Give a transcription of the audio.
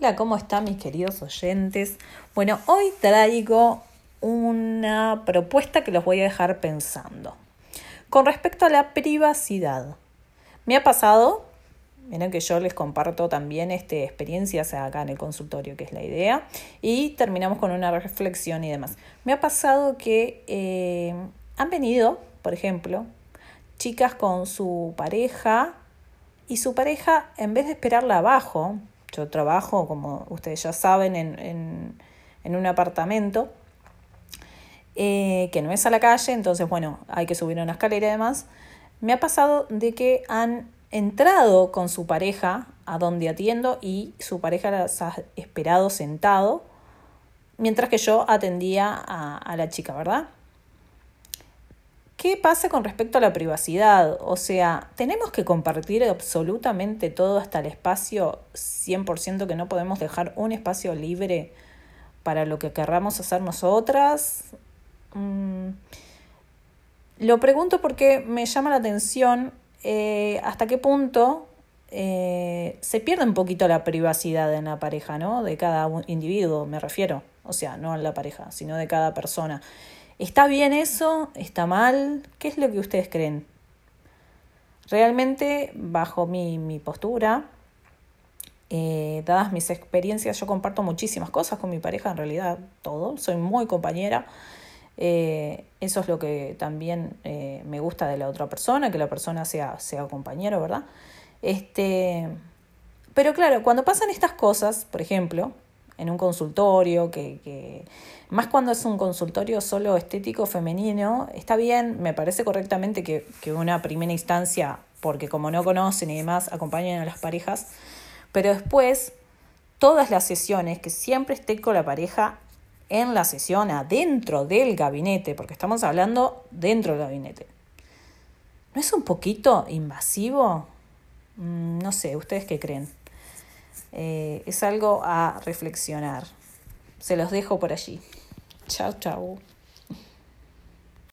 Hola, ¿cómo están mis queridos oyentes? Bueno, hoy traigo una propuesta que los voy a dejar pensando. Con respecto a la privacidad, me ha pasado, miren que yo les comparto también este, experiencias acá en el consultorio, que es la idea, y terminamos con una reflexión y demás. Me ha pasado que eh, han venido, por ejemplo, chicas con su pareja y su pareja, en vez de esperarla abajo, yo trabajo, como ustedes ya saben, en, un apartamento eh, que no es a la calle, entonces, bueno, hay que subir una escalera y. Me ha pasado de que han entrado con su pareja a donde atiendo y su pareja las ha esperado sentado mientras que yo atendía a, a la chica, ¿verdad? ¿Qué pasa con respecto a la privacidad? O sea, ¿tenemos que compartir absolutamente todo hasta el espacio 100% que no podemos dejar un espacio libre para lo que querramos hacer nosotras? Mm, lo pregunto porque me llama la atención eh, hasta qué punto eh, se pierde un poquito la privacidad en la pareja, ¿no? De cada individuo, me refiero. O sea, no en la pareja, sino de cada persona. ¿Está bien eso? ¿Está mal? ¿Qué es lo que ustedes creen? Realmente, bajo mi, mi postura, eh, dadas mis experiencias, yo comparto muchísimas cosas con mi pareja, en realidad todo, soy muy compañera. Eh, eso es lo que también eh, me gusta de la otra persona, que la persona sea, sea compañero, ¿verdad? Este, pero claro, cuando pasan estas cosas, por ejemplo, en un consultorio, que, que, más cuando es un consultorio solo estético femenino, está bien, me parece correctamente que, que una primera instancia, porque como no conocen y demás, acompañen a las parejas, pero después todas las sesiones que siempre esté con la pareja en la sesión adentro del gabinete, porque estamos hablando dentro del gabinete. ¿No es un poquito invasivo? Mm, no sé, ¿ustedes qué creen? Eh, es algo a reflexionar. Se los dejo por allí. Chao, chao.